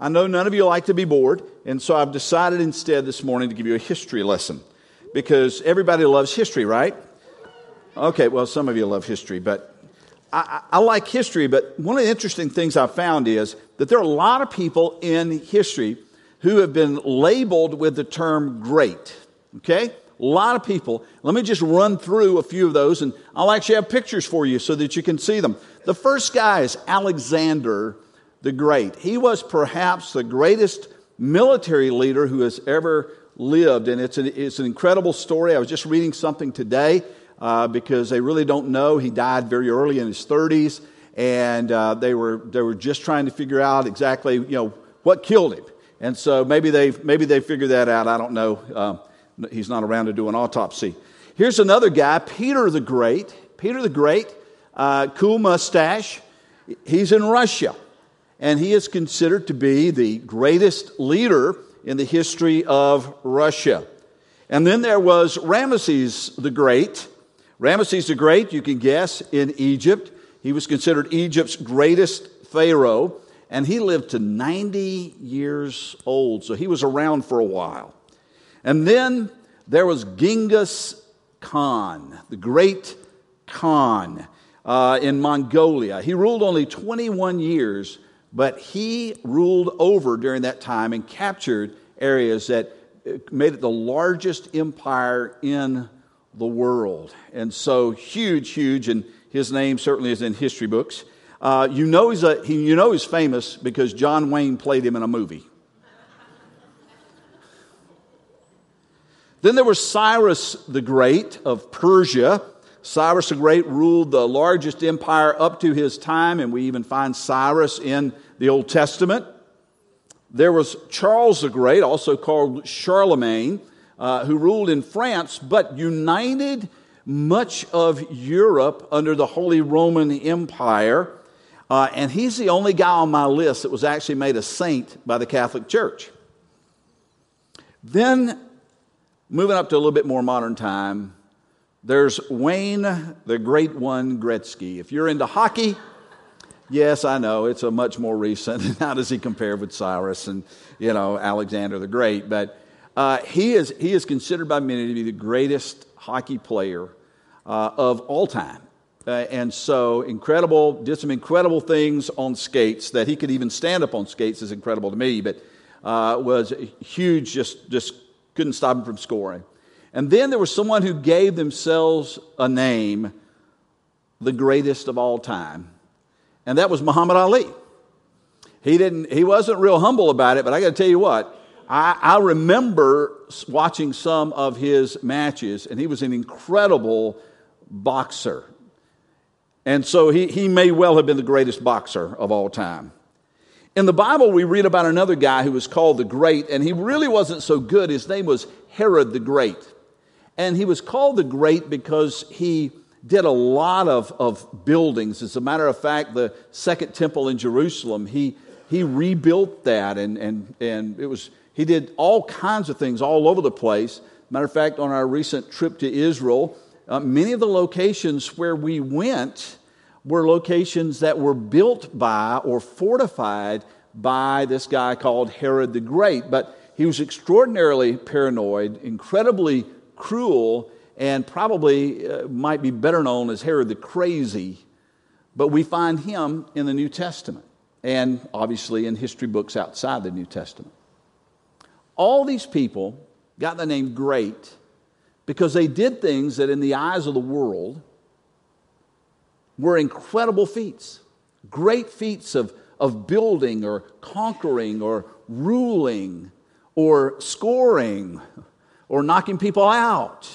I know none of you like to be bored, and so I've decided instead this morning to give you a history lesson because everybody loves history, right? Okay, well, some of you love history, but I, I, like history. But one of the interesting things I've found is that there are a lot of people in history who have been labeled with the term great. Okay? A lot of people. Let me just run through a few of those, and I'll actually have pictures for you so that you can see them. The first guy is Alexander the Great. He was perhaps the greatest military leader who has ever lived, and it's an, it's an incredible story. I was just reading something today uh, because they really don't know. He died very early in his 30s, and uh, they, were, they were just trying to figure out exactly you know, what killed him. And so maybe they maybe they figured that out. I don't know. Uh, he's not around to do an autopsy. Here's another guy, Peter the Great. Peter the Great, uh, cool mustache. He's in Russia, and he is considered to be the greatest leader in the history of Russia. And then there was Ramesses the Great. Ramesses the Great, you can guess, in Egypt. He was considered Egypt's greatest pharaoh and he lived to 90 years old, so he was around for a while. And then there was Genghis Khan, the great Khan uh, in Mongolia. He ruled only 21 years, but he ruled over during that time and captured areas that uh, made it the largest empire in the world. And so huge, huge, and his name certainly is in history books. Uh, you, know he's a, you know he's famous because John Wayne played him in a movie. Then there was Cyrus the Great of Persia. Cyrus the Great ruled the largest empire up to his time, and we even find Cyrus in the Old Testament. There was Charles the Great, also called Charlemagne, uh, who ruled in France but united much of Europe under the Holy Roman Empire. Uh, and he's the only guy on my list that was actually made a saint by the Catholic Church. Then, moving up to a little bit more modern time, there's Wayne the Great One Gretzky. If you're into hockey, yes, I know it's a much more recent. How does he compare with Cyrus and you know Alexander the Great? But uh, he is he is considered by many to be the greatest hockey player uh, of all time. Uh, and so, incredible, did some incredible things on skates that he could even stand up on skates is incredible to me, but uh, was huge, just, just couldn't stop him from scoring. And then there was someone who gave themselves a name, the greatest of all time, and that was Muhammad Ali. He, didn't, he wasn't real humble about it, but I got to tell you what, I, I remember watching some of his matches, and he was an incredible boxer. And so he, he may well have been the greatest boxer of all time. In the Bible, we read about another guy who was called the Great, and he really wasn't so good. His name was Herod the Great. And he was called the Great because he did a lot of, of buildings. As a matter of fact, the Second Temple in Jerusalem, he, he rebuilt that, and, and, and it was, he did all kinds of things all over the place. Matter of fact, on our recent trip to Israel, uh, many of the locations where we went were locations that were built by or fortified by this guy called Herod the Great. But he was extraordinarily paranoid, incredibly cruel, and probably uh, might be better known as Herod the Crazy. But we find him in the New Testament and obviously in history books outside the New Testament. All these people got the name Great because they did things that, in the eyes of the world, were incredible feats, great feats of, of building or conquering or ruling or scoring or knocking people out.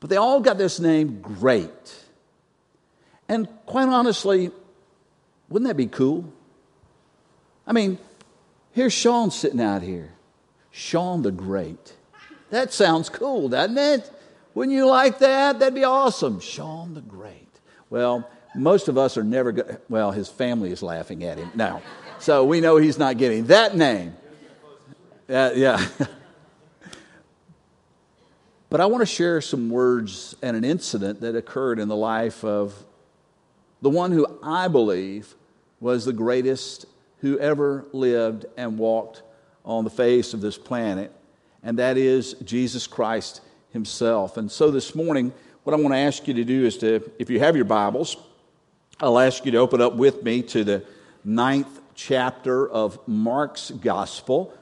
But they all got this name great. And quite honestly, wouldn't that be cool? I mean, here's Sean sitting out here. Sean the Great. That sounds cool, doesn't it? Wouldn't you like that? That'd be awesome. Sean the Great. Well, most of us are never going well, his family is laughing at him now. So we know he's not getting that name. Uh, yeah. but I want to share some words and an incident that occurred in the life of the one who I believe was the greatest who ever lived and walked on the face of this planet, and that is Jesus Christ himself. And so this morning, what I want to ask you to do is to, if you have your Bibles, I'll ask you to open up with me to the ninth chapter of Mark's Gospel.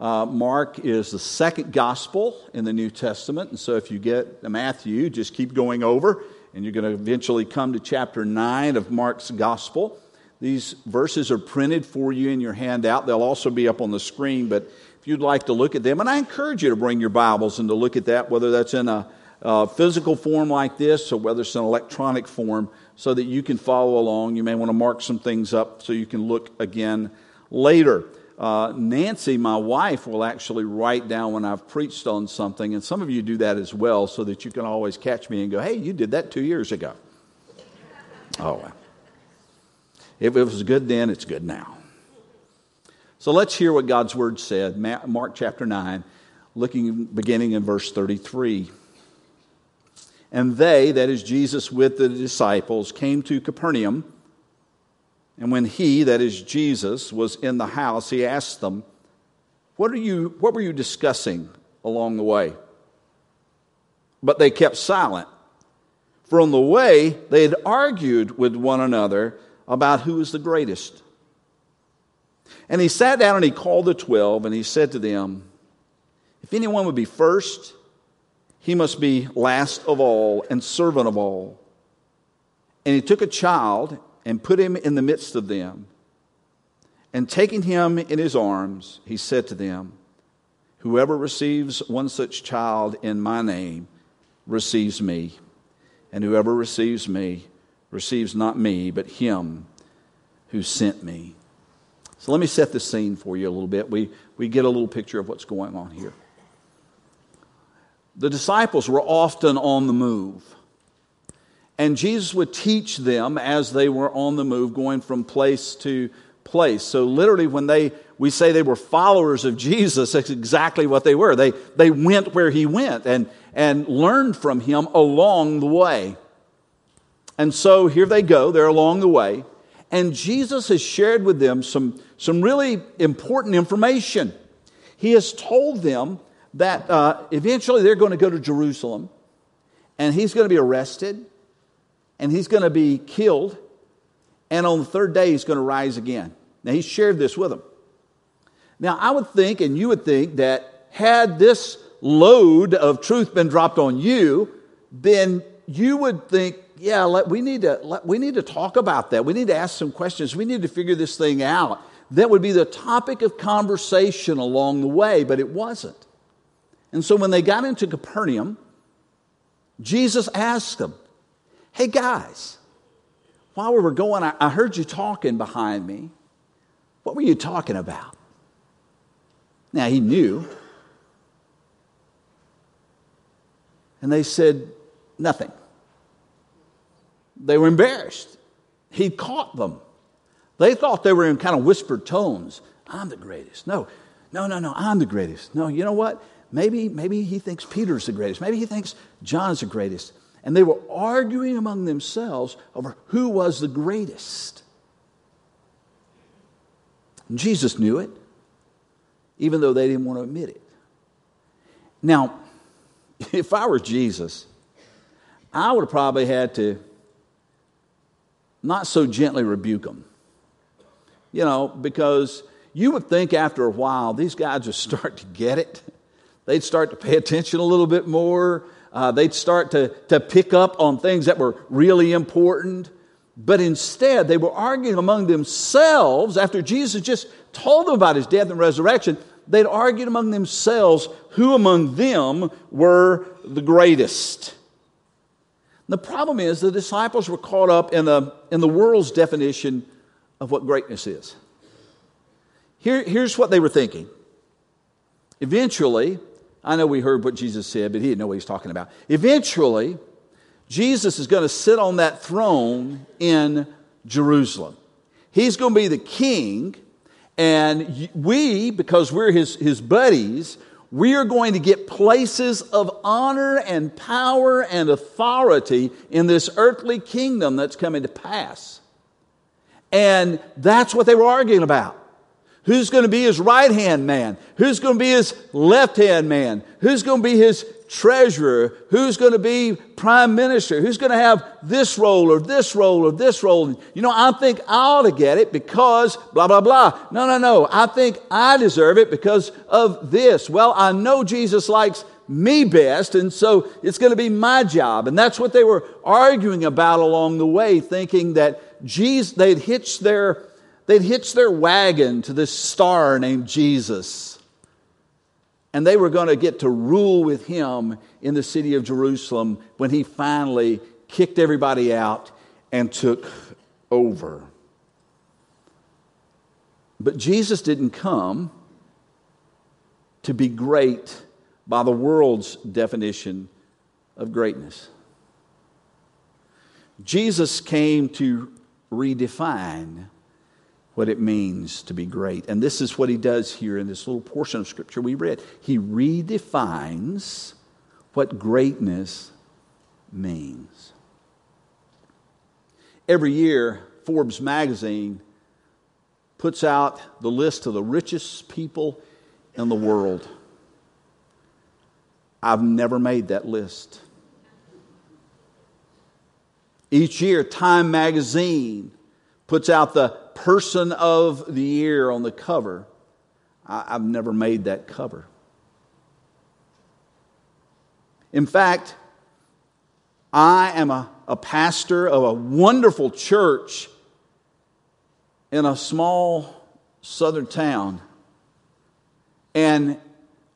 Uh, Mark is the second gospel in the New Testament. And so if you get Matthew, just keep going over, and you're going to eventually come to chapter 9 of Mark's gospel. These verses are printed for you in your handout. They'll also be up on the screen, but if you'd like to look at them, and I encourage you to bring your Bibles and to look at that, whether that's in a, a physical form like this or whether it's an electronic form, so that you can follow along. You may want to mark some things up so you can look again later. Uh, Nancy, my wife, will actually write down when I've preached on something, and some of you do that as well, so that you can always catch me and go, hey, you did that two years ago. Oh, well. If it was good then, it's good now. So let's hear what God's word said. Mark chapter 9, looking beginning in verse 33. And they, that is Jesus with the disciples, came to Capernaum. And when he, that is Jesus, was in the house, he asked them, What, are you, what were you discussing along the way? But they kept silent. For on the way, they had argued with one another about who was the greatest. And he sat down and he called the twelve and he said to them, If anyone would be first, he must be last of all and servant of all. And he took a child and put him in the midst of them. And taking him in his arms, he said to them, Whoever receives one such child in my name receives me, and whoever receives me receives not me, but him who sent me. So let me set the scene for you a little bit. We, we get a little picture of what's going on here. The disciples were often on the move. And Jesus would teach them as they were on the move, going from place to place. So, literally, when they, we say they were followers of Jesus, that's exactly what they were. They, they went where he went and, and learned from him along the way. And so here they go, they're along the way. And Jesus has shared with them some, some really important information. He has told them that uh, eventually they're going to go to Jerusalem and he's going to be arrested and he's going to be killed. And on the third day, he's going to rise again. Now, he shared this with them. Now, I would think, and you would think, that had this load of truth been dropped on you, then you would think, yeah, let, we, need to, let, we need to talk about that. We need to ask some questions. We need to figure this thing out. That would be the topic of conversation along the way, but it wasn't. And so when they got into Capernaum, Jesus asked them, Hey guys, while we were going, I, I heard you talking behind me. What were you talking about? Now he knew. And they said, Nothing. They were embarrassed. He caught them. They thought they were in kind of whispered tones. I'm the greatest. No, no, no, no, I'm the greatest. No, you know what? Maybe, maybe he thinks Peter's the greatest. Maybe he thinks John's the greatest. And they were arguing among themselves over who was the greatest. And Jesus knew it, even though they didn't want to admit it. Now, if I were Jesus, I would have probably had to not so gently rebuke them. You know, because you would think after a while these guys would start to get it. They'd start to pay attention a little bit more. Uh, they'd start to, to pick up on things that were really important. But instead, they were arguing among themselves after Jesus just told them about his death and resurrection. They'd argued among themselves who among them were the greatest. The problem is the disciples were caught up in, a, in the world's definition of what greatness is. Here, here's what they were thinking. Eventually, I know we heard what Jesus said, but he didn't know what he's talking about. Eventually, Jesus is going to sit on that throne in Jerusalem. He's going to be the king, and we, because we're his, his buddies, we are going to get places of honor and power and authority in this earthly kingdom that's coming to pass. And that's what they were arguing about. Who's going to be his right hand man? Who's going to be his left hand man? Who's going to be his treasurer? Who's going to be prime minister? Who's going to have this role or this role or this role? You know, I think I ought to get it because blah, blah, blah. No, no, no. I think I deserve it because of this. Well, I know Jesus likes me best, and so it's going to be my job. And that's what they were arguing about along the way, thinking that Jesus, they'd hitched their, they'd hitched their wagon to this star named Jesus. And they were going to get to rule with him in the city of Jerusalem when he finally kicked everybody out and took over. But Jesus didn't come to be great by the world's definition of greatness. Jesus came to redefine what it means to be great. And this is what he does here in this little portion of scripture we read. He redefines what greatness means. Every year, Forbes magazine puts out the list of the richest people in the world. I've never made that list. Each year, Time magazine puts out the person of the year on the cover. I, have never made that cover. In fact, I am a, a pastor of a wonderful church in a small southern town. And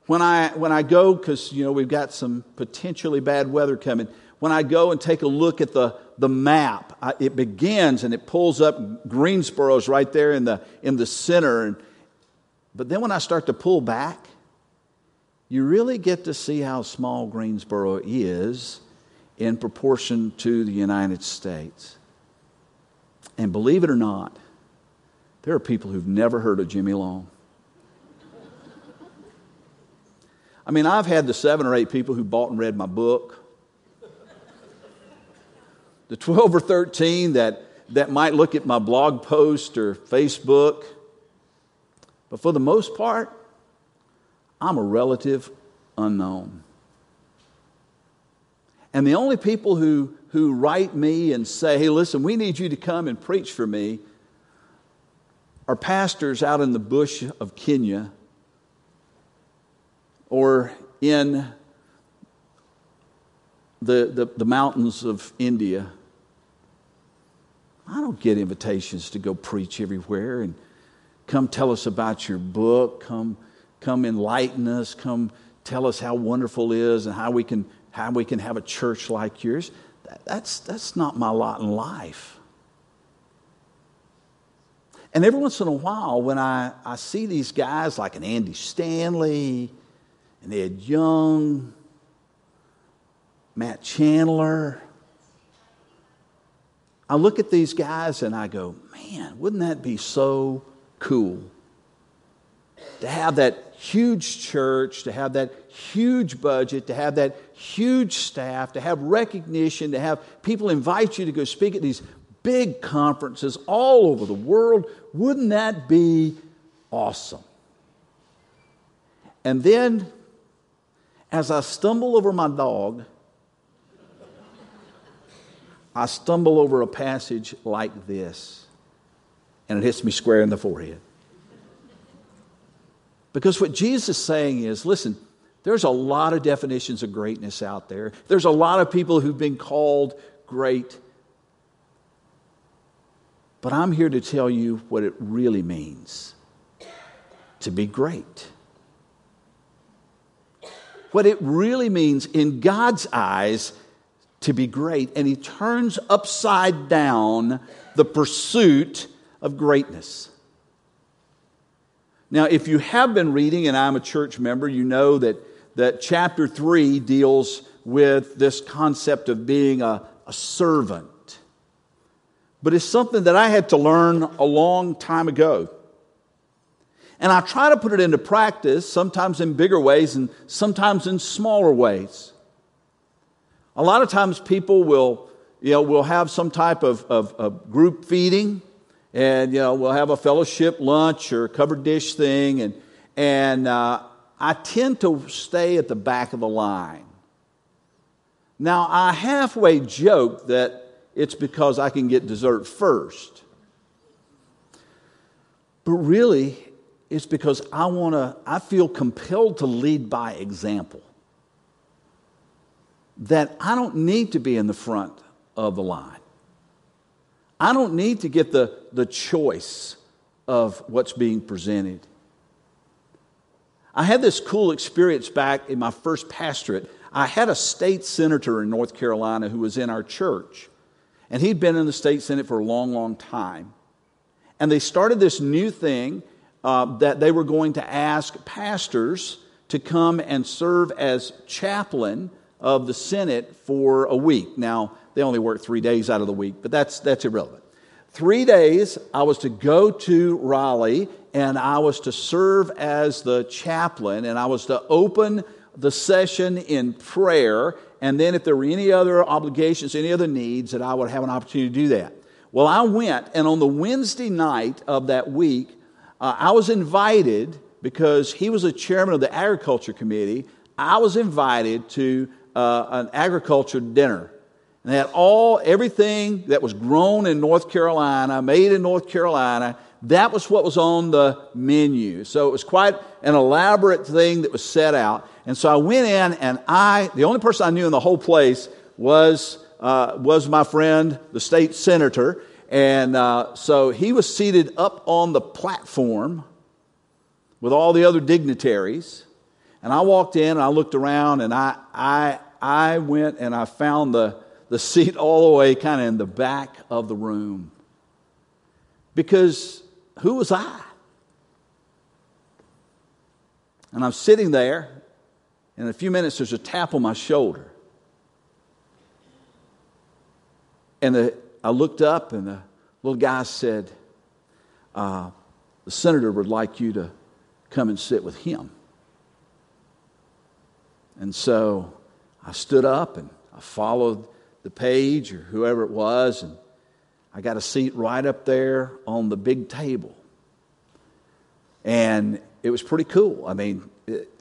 when I, when I go, because you know we've got some potentially bad weather coming, when I go and take a look at the, the map, I, it begins and it pulls up Greensboro's right there in the, in the center. And, but then when I start to pull back, you really get to see how small Greensboro is in proportion to the United States. And believe it or not, there are people who've never heard of Jimmy Long. I mean, I've had the seven or eight people who bought and read my book, the 12 or 13 that, that might look at my blog post or Facebook. But for the most part, I'm a relative unknown. And the only people who, who write me and say, hey, listen, we need you to come and preach for me are pastors out in the bush of Kenya or in the, the, the, mountains of India. I don't get invitations to go preach everywhere and come tell us about your book, come, come enlighten us, come tell us how wonderful it is and how we can, how we can have a church like yours. That, that's, that's not my lot in life. And every once in a while, when I, I see these guys like an Andy Stanley, and Ed Young, Matt Chandler. I look at these guys and I go, man, wouldn't that be so cool? To have that huge church, to have that huge budget, to have that huge staff, to have recognition, to have people invite you to go speak at these big conferences all over the world. Wouldn't that be awesome? And then as I stumble over my dog, I stumble over a passage like this, and it hits me square in the forehead. Because what Jesus is saying is listen, there's a lot of definitions of greatness out there, there's a lot of people who've been called great. But I'm here to tell you what it really means to be great what it really means in God's eyes to be great. And he turns upside down the pursuit of greatness. Now, if you have been reading, and I'm a church member, you know that, that chapter 3 deals with this concept of being a, a servant. But it's something that I had to learn a long time ago. And I try to put it into practice, sometimes in bigger ways and sometimes in smaller ways. A lot of times people will, you know, will have some type of, of, of group feeding, and you know we'll have a fellowship lunch or covered dish thing, and and uh, I tend to stay at the back of the line. Now I halfway joke that it's because I can get dessert first, but really it's because I want to. I feel compelled to lead by example. That I don't need to be in the front of the line. I don't need to get the, the choice of what's being presented. I had this cool experience back in my first pastorate. I had a state senator in North Carolina who was in our church, and he'd been in the state senate for a long, long time. And they started this new thing uh, that they were going to ask pastors to come and serve as chaplain of the Senate for a week. Now, they only work three days out of the week, but that's, that's irrelevant. Three days, I was to go to Raleigh and I was to serve as the chaplain and I was to open the session in prayer. And then, if there were any other obligations, any other needs, that I would have an opportunity to do that. Well, I went, and on the Wednesday night of that week, uh, I was invited because he was a chairman of the agriculture committee. I was invited to uh, an agriculture dinner. And they had all, everything that was grown in North Carolina, made in North Carolina, that was what was on the menu. So it was quite an elaborate thing that was set out. And so I went in, and I, the only person I knew in the whole place was, uh, was my friend, the state senator. And uh, so he was seated up on the platform with all the other dignitaries. And I walked in and I looked around and I, I, I went and I found the, the seat all the way kind of in the back of the room. Because who was I? And I'm sitting there, and in a few minutes, there's a tap on my shoulder. And the, I looked up, and the little guy said, uh, The senator would like you to come and sit with him. And so I stood up and I followed the page or whoever it was, and I got a seat right up there on the big table. And it was pretty cool. I mean,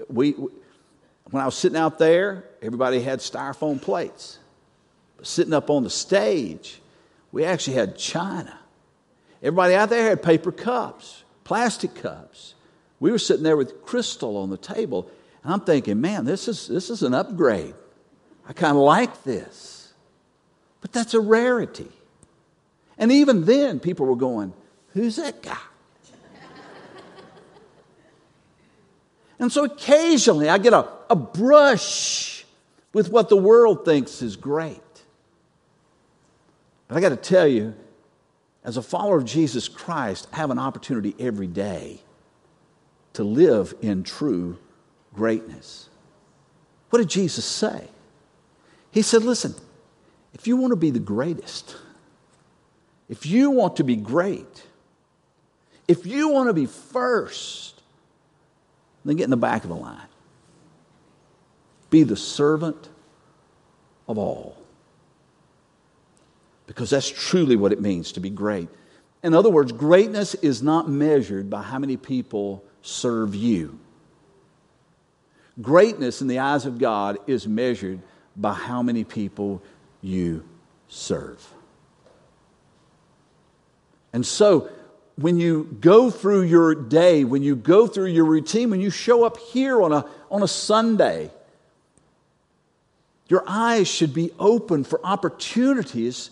we, when I was sitting out there, everybody had styrofoam plates. But sitting up on the stage, we actually had china. Everybody out there had paper cups, plastic cups. We were sitting there with crystal on the table. And I'm thinking, man, this is, this is an upgrade. I kind of like this. But that's a rarity. And even then, people were going, Who's that guy? and so occasionally I get a, a brush with what the world thinks is great. But I got to tell you, as a follower of Jesus Christ, I have an opportunity every day to live in true greatness. What did Jesus say? He said, Listen, if you want to be the greatest, if you want to be great, if you want to be first, then get in the back of the line. Be the servant of all. Because that's truly what it means to be great. In other words, greatness is not measured by how many people serve you. Greatness in the eyes of God is measured by how many people you serve. And so, when you go through your day, when you go through your routine, when you show up here on a, on a Sunday, your eyes should be open for opportunities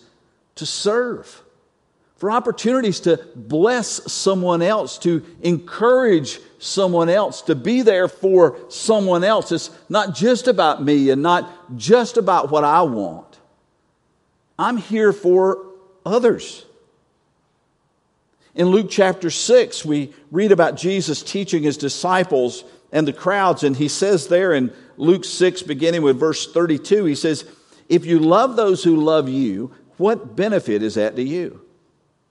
to serve, for opportunities to bless someone else, to encourage someone else, to be there for someone else. It's not just about me and not just about what I want. I'm here for others. In Luke chapter 6, we read about Jesus teaching his disciples and the crowds, and he says there in Luke 6, beginning with verse 32, he says, If you love those who love you, what benefit is that to you?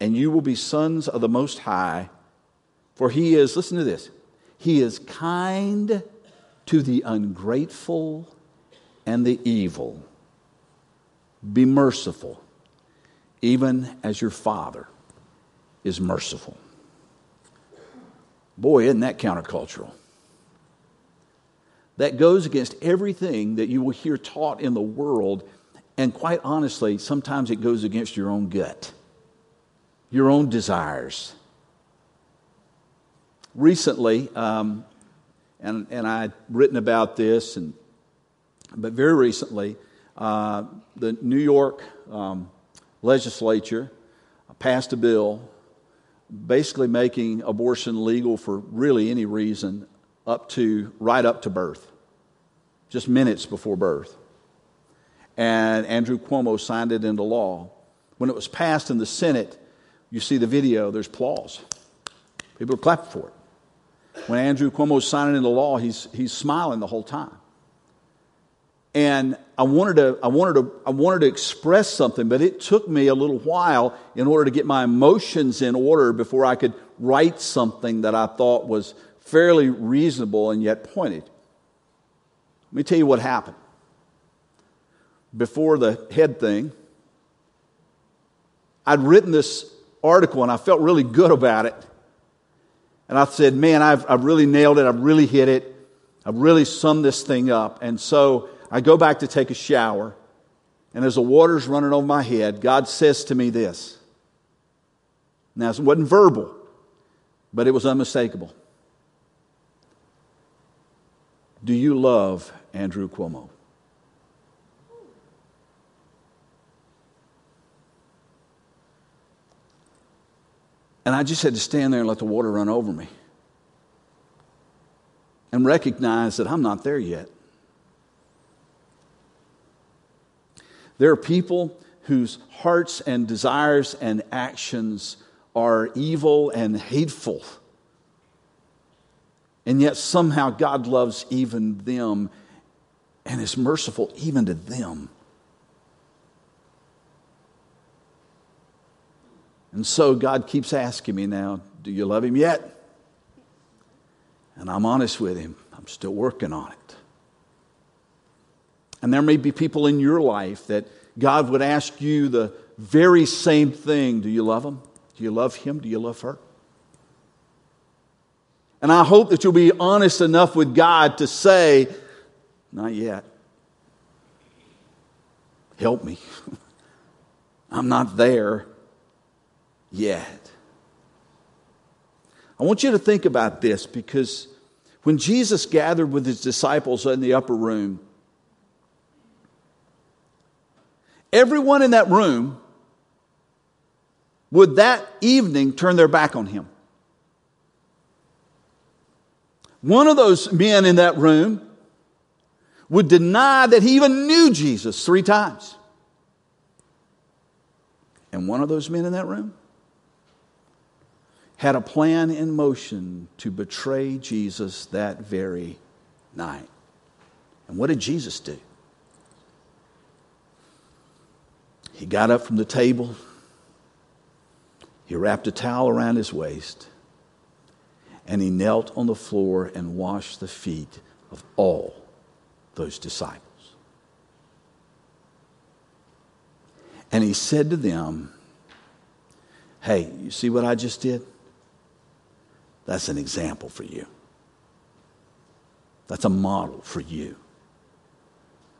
and you will be sons of the Most High. For he is, listen to this, he is kind to the ungrateful and the evil. Be merciful, even as your Father is merciful. Boy, isn't that countercultural? That goes against everything that you will hear taught in the world. And quite honestly, sometimes it goes against your own gut, your own desires. Recently, um, and, and I'd written about this, and, but very recently, uh, the New York um, legislature passed a bill basically making abortion legal for really any reason up to right up to birth, just minutes before birth. And Andrew Cuomo signed it into law. When it was passed in the Senate, you see the video, there's applause. People are clapping for it. When Andrew Cuomo is signing into law, he's, he's smiling the whole time. And I wanted, to, I, wanted to, I wanted to express something, but it took me a little while in order to get my emotions in order before I could write something that I thought was fairly reasonable and yet pointed. Let me tell you what happened. Before the head thing, I'd written this article and I felt really good about it. And I said, man, I've, I've really nailed it. I've really hit it. I've really summed this thing up. And so I go back to take a shower, and as the water's running over my head, God says to me this. Now, it wasn't verbal, but it was unmistakable. Do you love Andrew Cuomo? And I just had to stand there and let the water run over me and recognize that I'm not there yet. There are people whose hearts and desires and actions are evil and hateful. And yet somehow God loves even them and is merciful even to them. And so God keeps asking me now, Do you love him yet? And I'm honest with him, I'm still working on it. And there may be people in your life that God would ask you the very same thing Do you love them? Do you love him? Do you love her? And I hope that you'll be honest enough with God to say, Not yet. Help me. I'm not there yet. I want you to think about this because when Jesus gathered with his disciples in the upper room, everyone in that room would that evening turn their back on him. One of those men in that room would deny that he even knew Jesus three times. And one of those men in that room had a plan in motion to betray Jesus that very night. And what did Jesus do? He got up from the table. He wrapped a towel around his waist. And he knelt on the floor and washed the feet of all those disciples. And he said to them, Hey, you see what I just did? That's an example for you. That's a model for you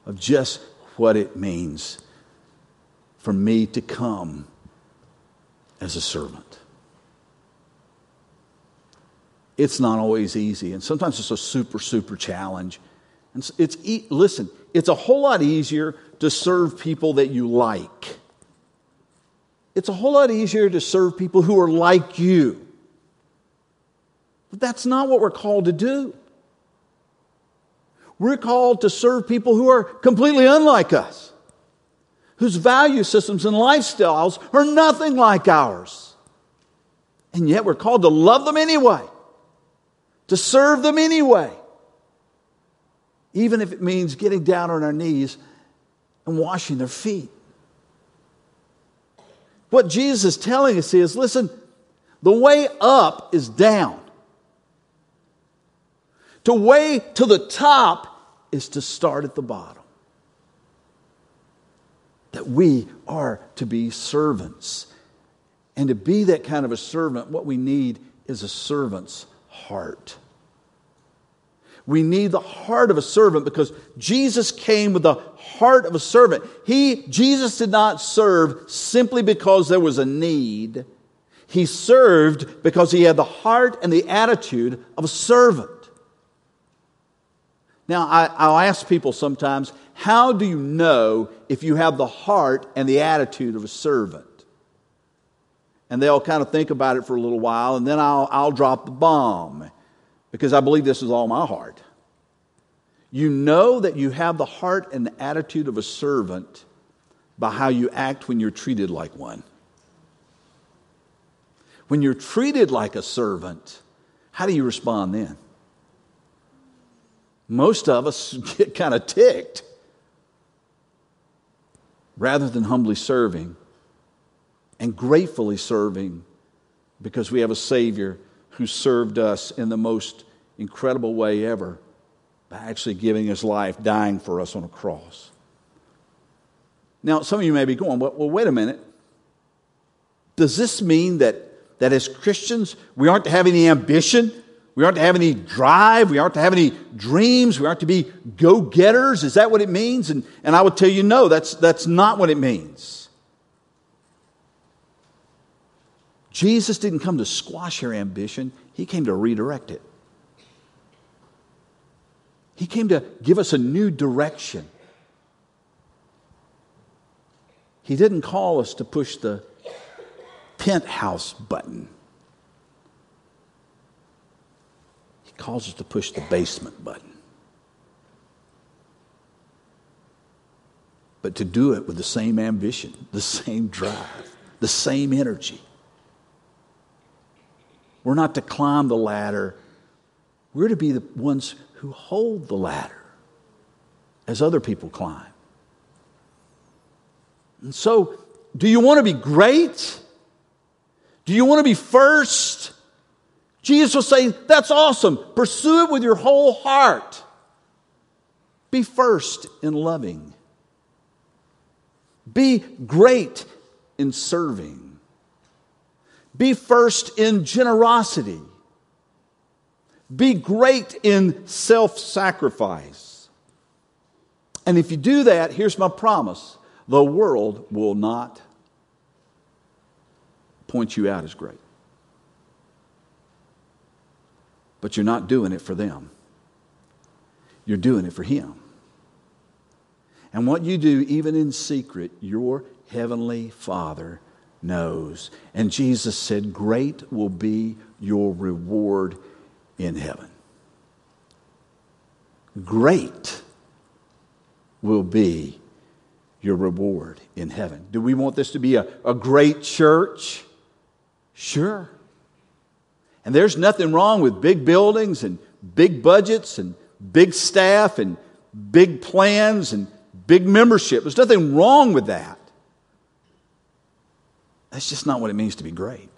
of just what it means for me to come as a servant. It's not always easy, and sometimes it's a super, super challenge. And it's, listen, it's a whole lot easier to serve people that you like. It's a whole lot easier to serve people who are like you. But that's not what we're called to do. We're called to serve people who are completely unlike us. whose value systems and lifestyles are nothing like ours. And yet we're called to love them anyway, to serve them anyway, even if it means getting down on our knees and washing their feet. What Jesus is telling us is listen, the way up is down. To way to the top is to start at the bottom. That we are to be servants. And to be that kind of a servant, what we need is a servant's heart. We need the heart of a servant because Jesus came with the heart of a servant. He, Jesus did not serve simply because there was a need. He served because he had the heart and the attitude of a servant. Now, I, will ask people sometimes, how do you know if you have the heart and the attitude of a servant? And they'll kind of think about it for a little while, and then I'll, I'll drop the bomb because I believe this is all my heart. You know that you have the heart and the attitude of a servant by how you act when you're treated like one. When you're treated like a servant, how do you respond then? Most of us get kind of ticked rather than humbly serving and gratefully serving because we have a Savior who served us in the most incredible way ever by actually giving his life, dying for us on a cross. Now, some of you may be going, well, wait a minute. Does this mean that, that as Christians, we aren't to have any ambition? We aren't to have any drive. We aren't to have any dreams. We aren't to be go getters. Is that what it means? And, and I would tell you, no, that's, that's not what it means. Jesus didn't come to squash your ambition, He came to redirect it. He came to give us a new direction. He didn't call us to push the penthouse button. He calls us to push the basement button. But to do it with the same ambition, the same drive, the same energy. We're not to climb the ladder. We're to be the ones who hold the ladder as other people climb. And so, do you want to be great? Do you want to be first? Jesus was saying, That's awesome. Pursue it with your whole heart. Be first in loving, be great in serving, be first in generosity. Be great in self sacrifice. And if you do that, here's my promise the world will not point you out as great. But you're not doing it for them, you're doing it for Him. And what you do, even in secret, your heavenly Father knows. And Jesus said, Great will be your reward in heaven. Great will be your reward in heaven. Do we want this to be a, a great church? Sure. And there's nothing wrong with big buildings and big budgets and big staff and big plans and big membership. There's nothing wrong with that. That's just not what it means to be great.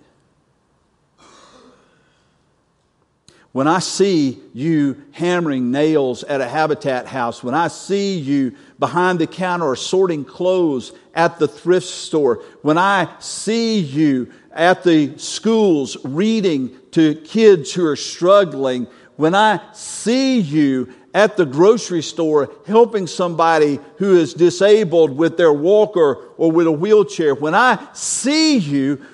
When I see you hammering nails at a habitat house, when I see you behind the counter or sorting clothes at the thrift store, when I see you at the schools reading to kids who are struggling, when I see you at the grocery store helping somebody who is disabled with their walker or with a wheelchair, when I see you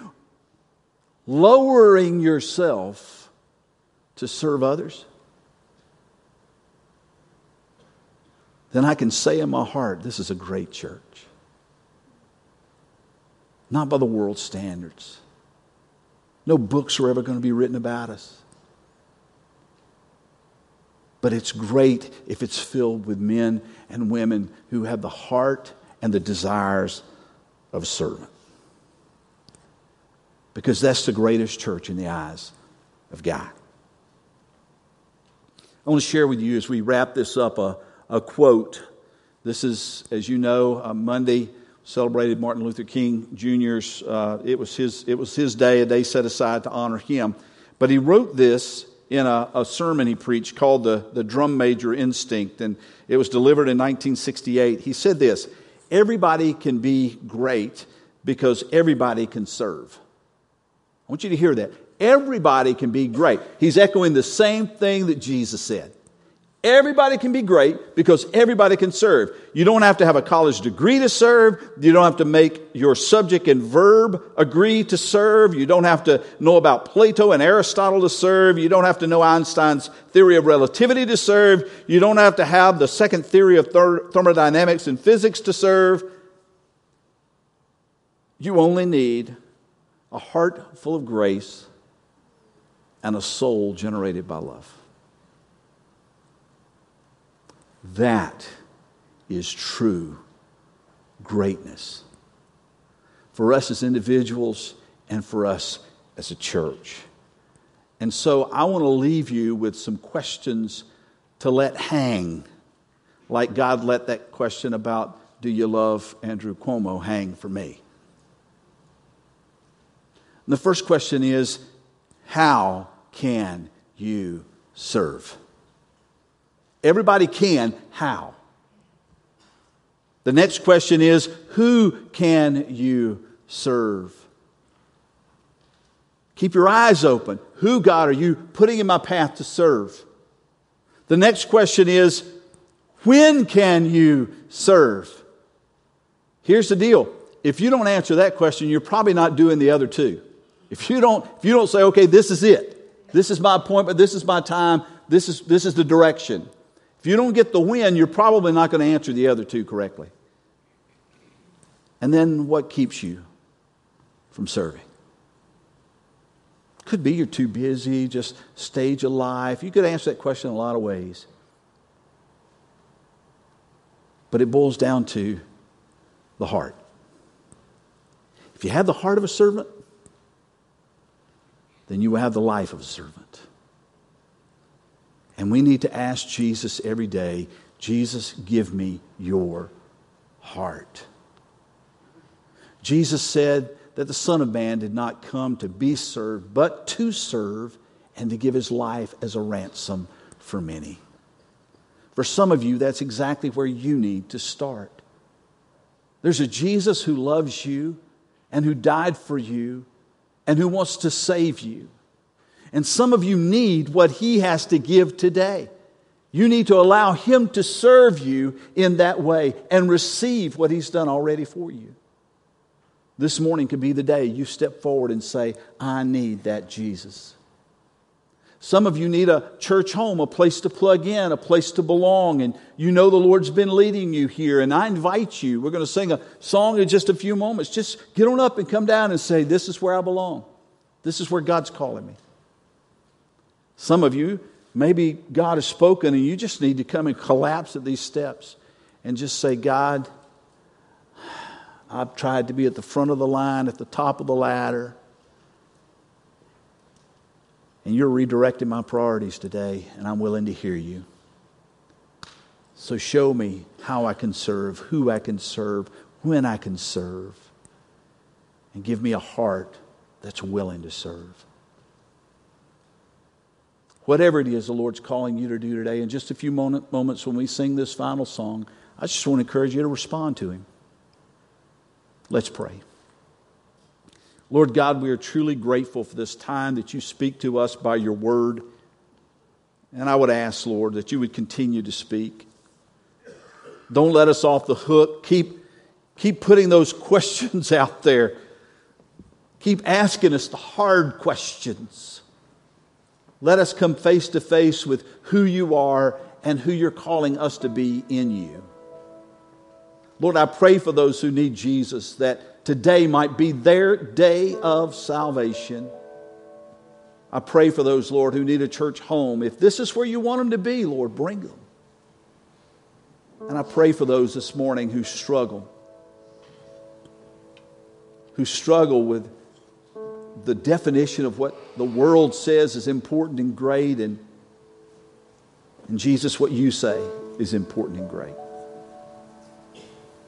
lowering yourself to serve others, then I can say in my heart, this is a great church. Not by the world's standards. No books are ever going to be written about us. But it's great if it's filled with men and women who have the heart and the desires of a servant. Because that's the greatest church in the eyes of God. I want to share with you as we wrap this up a, a quote. This is, as you know, Monday celebrated Martin Luther King Jr.'s. Uh, it was his. It was his day, a day set aside to honor him. But he wrote this in a, a, sermon he preached called the, the Drum Major Instinct, and it was delivered in 1968. He said this Everybody can be great because everybody can serve. I want you to hear that. Everybody can be great. He's echoing the same thing that Jesus said. Everybody can be great because everybody can serve. You don't have to have a college degree to serve. You don't have to make your subject and verb agree to serve. You don't have to know about Plato and Aristotle to serve. You don't have to know Einstein's theory of relativity to serve. You don't have to have the second theory of thermodynamics and physics to serve. You only need a heart full of grace and a soul generated by love. That is true greatness for us as individuals and for us as a church. And so I want to leave you with some questions to let hang, like God let that question about, Do you love Andrew Cuomo, hang for me? And the first question is, How can you serve? Everybody can. How? The next question is who can you serve? Keep your eyes open. Who, God, are you putting in my path to serve? The next question is when can you serve? Here's the deal. If you don't answer that question, you're probably not doing the other two. If you don't, if you don't say, okay, this is it, this is my appointment, this is my time, this is, this is the direction, if you don't get the win, you're probably not going to answer the other two correctly. And then what keeps you from serving? Could be you're too busy, just stage of life. You could answer that question in a lot of ways. But it boils down to the heart. If you have the heart of a servant, then you will have the life of a servant. And we need to ask Jesus every day Jesus, give me your heart. Jesus said that the Son of Man did not come to be served, but to serve and to give his life as a ransom for many. For some of you, that's exactly where you need to start. There's a Jesus who loves you and who died for you and who wants to save you. And some of you need what He has to give today. You need to allow Him to serve you in that way and receive what He's done already for you. This morning could be the day you step forward and say, I need that Jesus. Some of you need a church home, a place to plug in, a place to belong, and you know the Lord's been leading you here. And I invite you, we're going to sing a song in just a few moments. Just get on up and come down and say, This is where I belong. This is where God's calling me. Some of you, maybe God has spoken and you just need to come and collapse at these steps and just say, God, I've tried to be at the front of the line, at the top of the ladder. And you're redirecting my priorities today, and I'm willing to hear you. So show me how I can serve, who I can serve, when I can serve, and give me a heart that's willing to serve. Whatever it is the Lord's calling you to do today, in just a few moment, moments when we sing this final song, I just want to encourage you to respond to Him. Let's pray. Lord God, we are truly grateful for this time that you speak to us by your word. And I would ask, Lord, that you would continue to speak. Don't let us off the hook. Keep, keep putting those questions out there. Keep asking us the hard questions. Let us come face to face with who you are and who you're calling us to be in you. Lord, I pray for those who need Jesus that today might be their day of salvation. I pray for those, Lord, who need a church home. If this is where you want them to be, Lord, bring them. And I pray for those this morning who struggle who struggle with the definition of what the world says is important and great, and, and Jesus, what you say is important and great.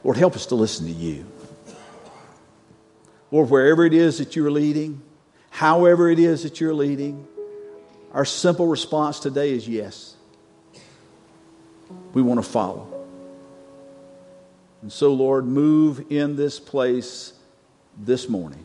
Lord, help us to listen to you. Lord, wherever it is that you're leading, however it is that you're leading, our simple response today is yes. We want to follow. And so, Lord, move in this place this morning.